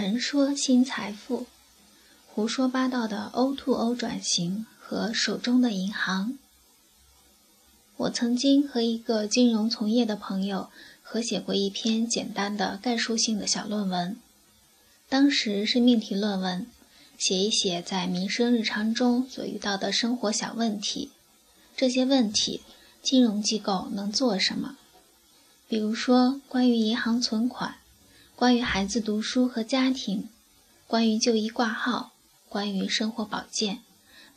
陈说新财富，胡说八道的 O to O 转型和手中的银行。我曾经和一个金融从业的朋友合写过一篇简单的概述性的小论文，当时是命题论文，写一写在民生日常中所遇到的生活小问题。这些问题，金融机构能做什么？比如说，关于银行存款。关于孩子读书和家庭，关于就医挂号，关于生活保健，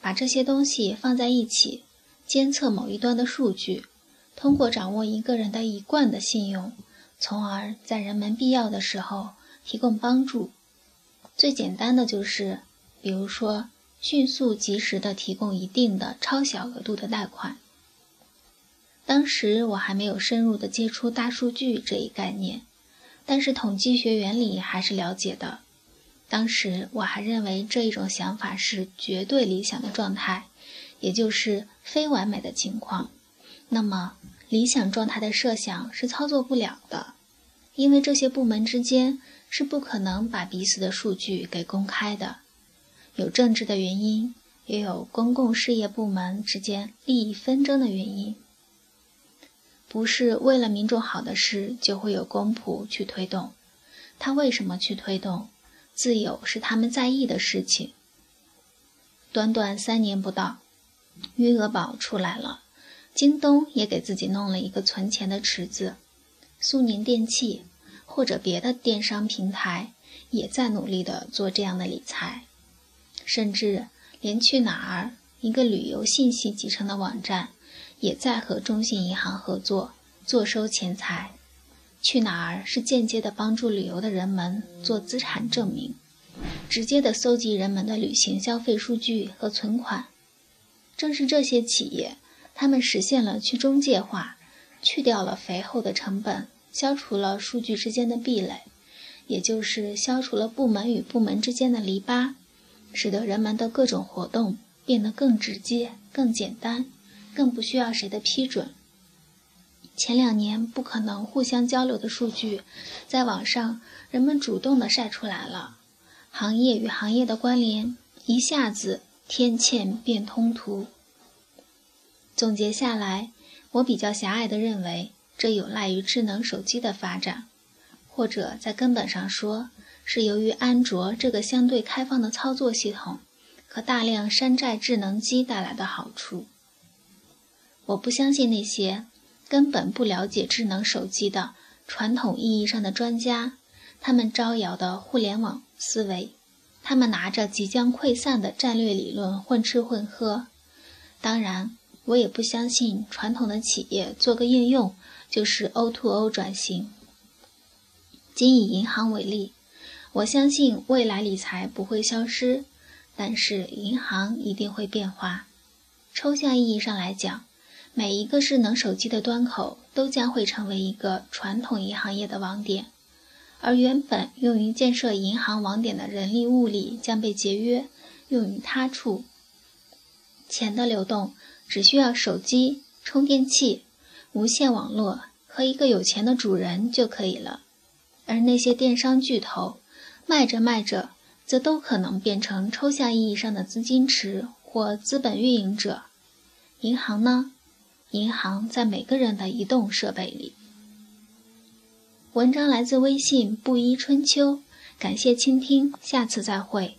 把这些东西放在一起，监测某一端的数据，通过掌握一个人的一贯的信用，从而在人们必要的时候提供帮助。最简单的就是，比如说迅速及时的提供一定的超小额度的贷款。当时我还没有深入的接触大数据这一概念。但是统计学原理还是了解的。当时我还认为这一种想法是绝对理想的状态，也就是非完美的情况。那么理想状态的设想是操作不了的，因为这些部门之间是不可能把彼此的数据给公开的。有政治的原因，也有公共事业部门之间利益纷争的原因。不是为了民众好的事就会有公仆去推动，他为什么去推动？自有是他们在意的事情。短短三年不到，余额宝出来了，京东也给自己弄了一个存钱的池子，苏宁电器或者别的电商平台也在努力的做这样的理财，甚至连去哪儿一个旅游信息集成的网站。也在和中信银行合作坐收钱财，去哪儿是间接的帮助旅游的人们做资产证明，直接的搜集人们的旅行消费数据和存款。正是这些企业，他们实现了去中介化，去掉了肥厚的成本，消除了数据之间的壁垒，也就是消除了部门与部门之间的篱笆，使得人们的各种活动变得更直接、更简单。更不需要谁的批准。前两年不可能互相交流的数据，在网上人们主动的晒出来了，行业与行业的关联一下子天堑变通途。总结下来，我比较狭隘的认为，这有赖于智能手机的发展，或者在根本上说，是由于安卓这个相对开放的操作系统和大量山寨智能机带来的好处。我不相信那些根本不了解智能手机的传统意义上的专家，他们招摇的互联网思维，他们拿着即将溃散的战略理论混吃混喝。当然，我也不相信传统的企业做个应用就是 O to O 转型。仅以银行为例，我相信未来理财不会消失，但是银行一定会变化。抽象意义上来讲。每一个智能手机的端口都将会成为一个传统银行业的网点，而原本用于建设银行网点的人力物力将被节约，用于他处。钱的流动只需要手机、充电器、无线网络和一个有钱的主人就可以了，而那些电商巨头卖着卖着，则都可能变成抽象意义上的资金池或资本运营者。银行呢？银行在每个人的移动设备里。文章来自微信布衣春秋，感谢倾听，下次再会。